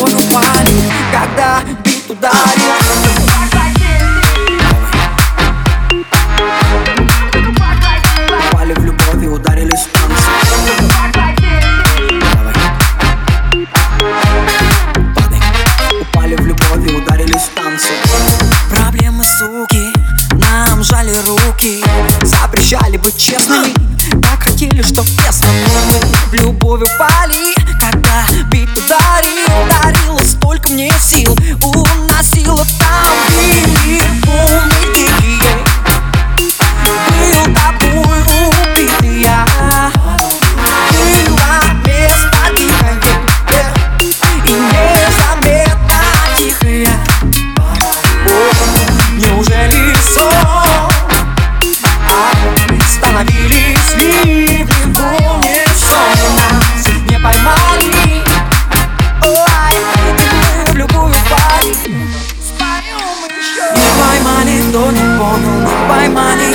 Он упали, когда бит ударил Проблемы, суки, нам жали руки. Запрещали быть честными прокатили, что песня любовь упали Когда money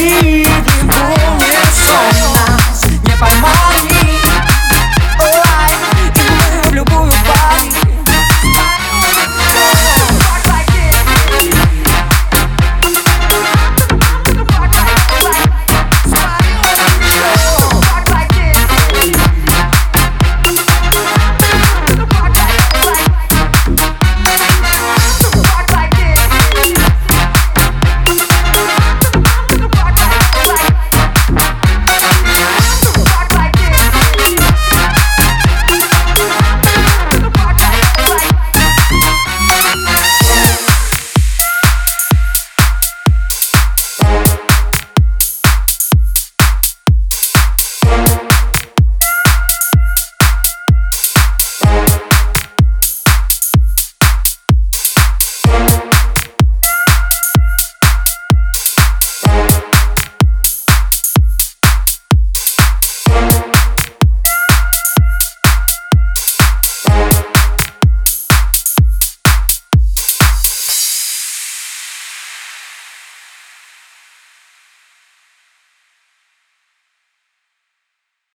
me.